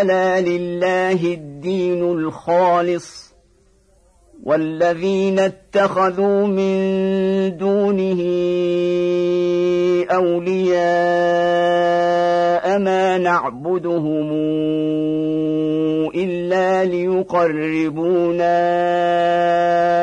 ألا لله الدين الخالص والذين اتخذوا من دونه أولياء ما نعبدهم إلا ليقربونا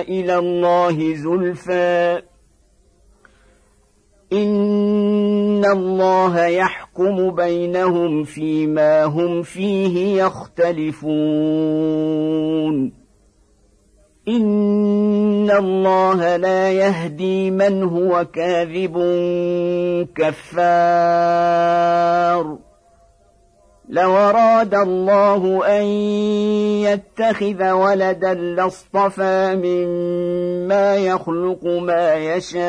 إلى الله زلفى إن الله يحكم بينهم فيما هم فيه يختلفون. إن الله لا يهدي من هو كاذب كفار. لو أراد الله أن يتخذ ولدا لاصطفى مما يخلق ما يشاء.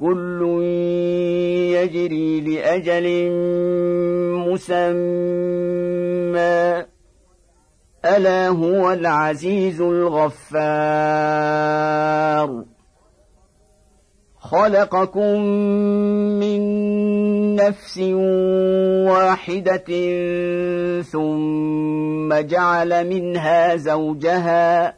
كل يجري لاجل مسمى. الا هو العزيز الغفار. خلقكم من نفس واحدة ثم جعل منها زوجها.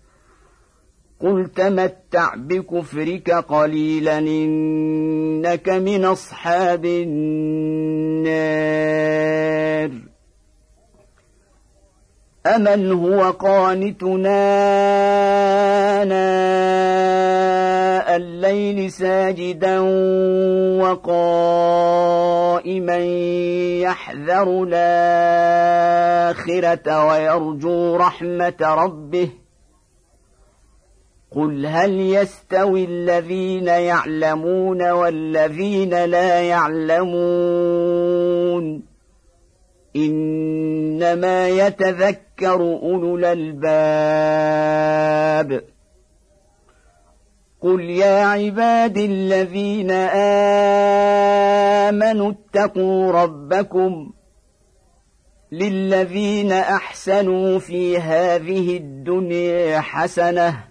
قل تمتع بكفرك قليلا إنك من أصحاب النار. أمن هو قانتنا آناء الليل ساجدا وقائما يحذر الآخرة ويرجو رحمة ربه. قل هل يستوي الذين يعلمون والذين لا يعلمون انما يتذكر اولو الالباب قل يا عباد الذين امنوا اتقوا ربكم للذين احسنوا في هذه الدنيا حسنه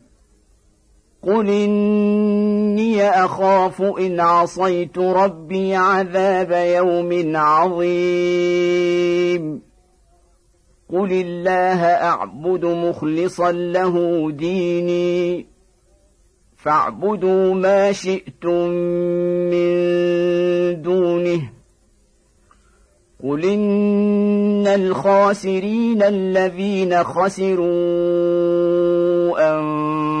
قل اني اخاف ان عصيت ربي عذاب يوم عظيم قل الله اعبد مخلصا له ديني فاعبدوا ما شئتم من دونه قل ان الخاسرين الذين خسروا انفسهم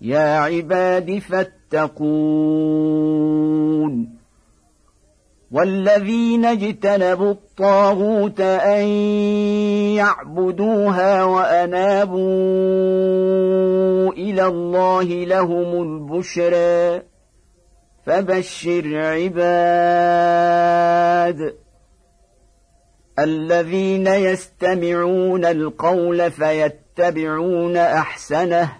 يا عباد فاتقون والذين اجتنبوا الطاغوت أن يعبدوها وأنابوا إلى الله لهم البشرى فبشر عباد الذين يستمعون القول فيتبعون أحسنه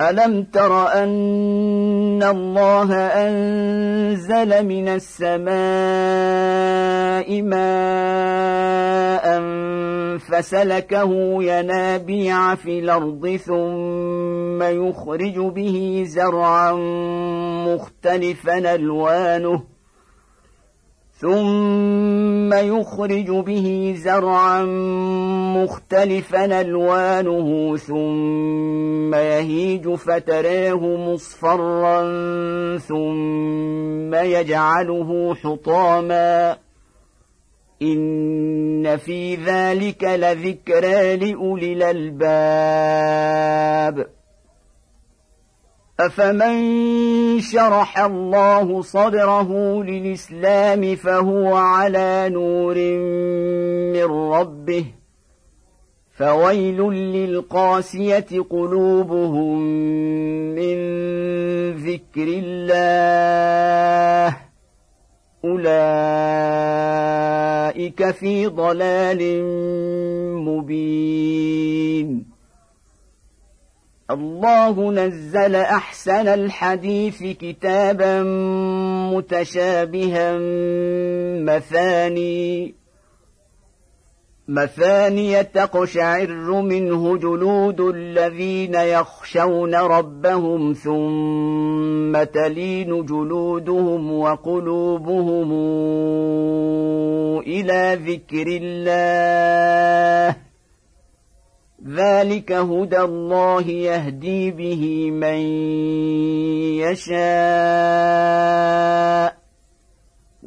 ألم تر أن الله أنزل من السماء ماء فسلكه ينابيع في الأرض ثم يخرج به زرعا مختلفا ألوانه ثم يخرج به زرعا مختلفا ألوانه ثم يهيج فتراه مصفرا ثم يجعله حطاما. إن في ذلك لذكرى لأولي الألباب. أفمن شرح الله صدره للإسلام فهو على نور من ربه. فويل للقاسية قلوبهم من ذكر الله. أولئك في ضلال مبين. الله نزل أحسن الحديث كتابا متشابها مثاني. مثاني تقشعر منه جلود الذين يخشون ربهم ثم تلين جلودهم وقلوبهم إلى ذكر الله. ذلك هدى الله يهدي به من يشاء.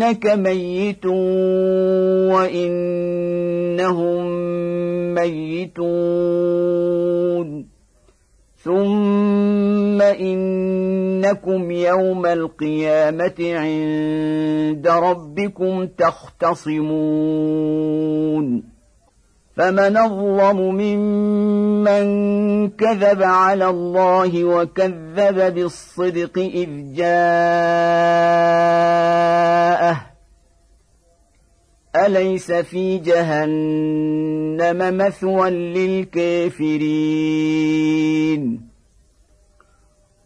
إنك ميت وإنهم ميتون. ثم إنكم يوم القيامة عند ربكم تختصمون. فمن اظلم ممن كذب على الله وكذب بالصدق اذ جاءه اليس في جهنم مثوى للكافرين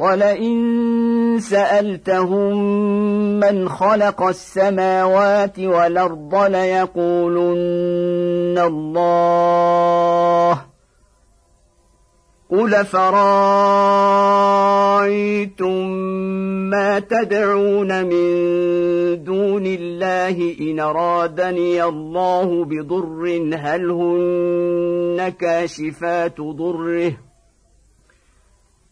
ولئن سألتهم من خلق السماوات والأرض ليقولن الله قل فرايتم ما تدعون من دون الله إن أرادني الله بضر هل هن كاشفات ضره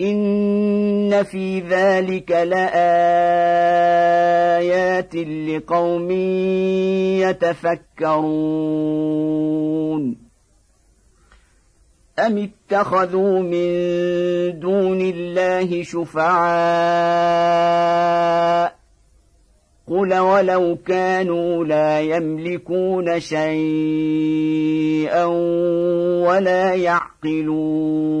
ان في ذلك لايات لقوم يتفكرون أم اتخذوا من دون الله شفعاء قل ولو كانوا لا يملكون شيئا ولا يعقلون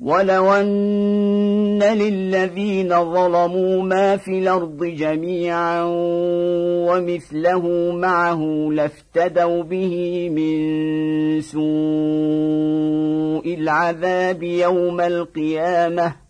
ولو ان للذين ظلموا ما في الأرض جميعا ومثله معه لافتدوا به من سوء العذاب يوم القيامه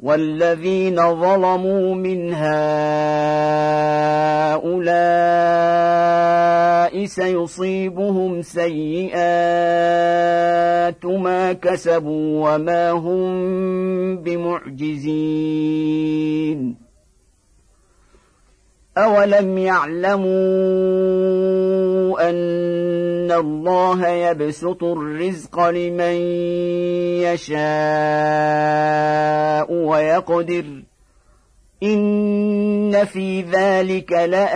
والذين ظلموا من هؤلاء سيصيبهم سيئات ما كسبوا وما هم بمعجزين. اولم يعلموا ان الله يبسط الرزق لمن يشاء ويقدر ان في ذلك لايات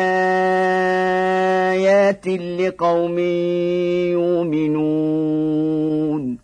لقوم يؤمنون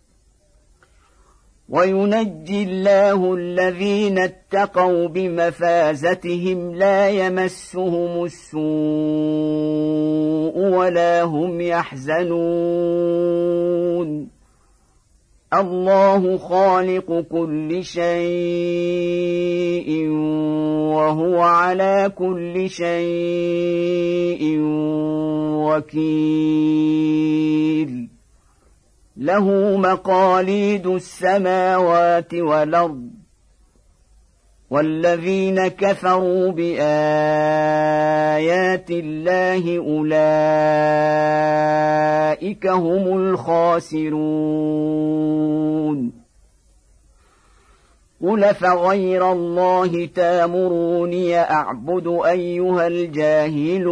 وينجي الله الذين اتقوا بمفازتهم لا يمسهم السوء ولا هم يحزنون. الله خالق كل شيء وهو على كل شيء وكيل. له مقاليد السماوات والأرض والذين كفروا بآيات الله أولئك هم الخاسرون. قل فغير الله تامروني أعبد أيها الجاهلون.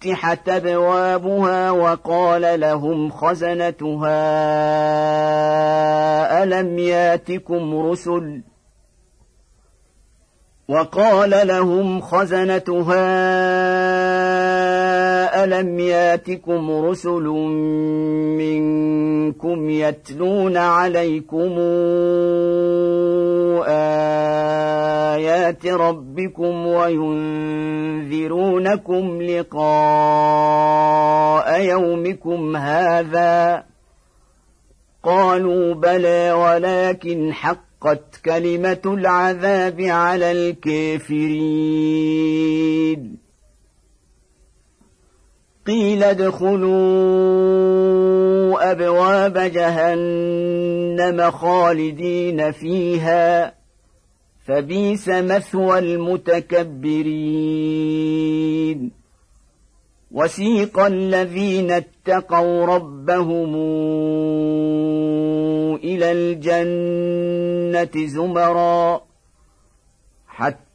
فتحت أبوابها وقال لهم خزنتها ألم ياتكم رسل؟ وقال لهم خزنتها ألم ياتكم رسل منكم يتلون عليكم آيات ربكم وينذرونكم لقاء يومكم هذا؟ قالوا بلى ولكن حق حقت كلمة العذاب على الكافرين. قيل ادخلوا أبواب جهنم خالدين فيها فبيس مثوى المتكبرين وسيق الذين اتقوا ربهم إلى الجنة زمرا حتى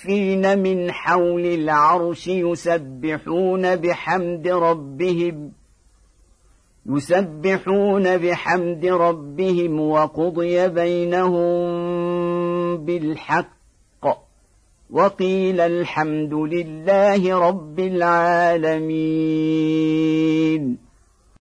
المستضعفين من حول العرش يسبحون بحمد ربهم يسبحون بحمد ربهم وقضي بينهم بالحق وقيل الحمد لله رب العالمين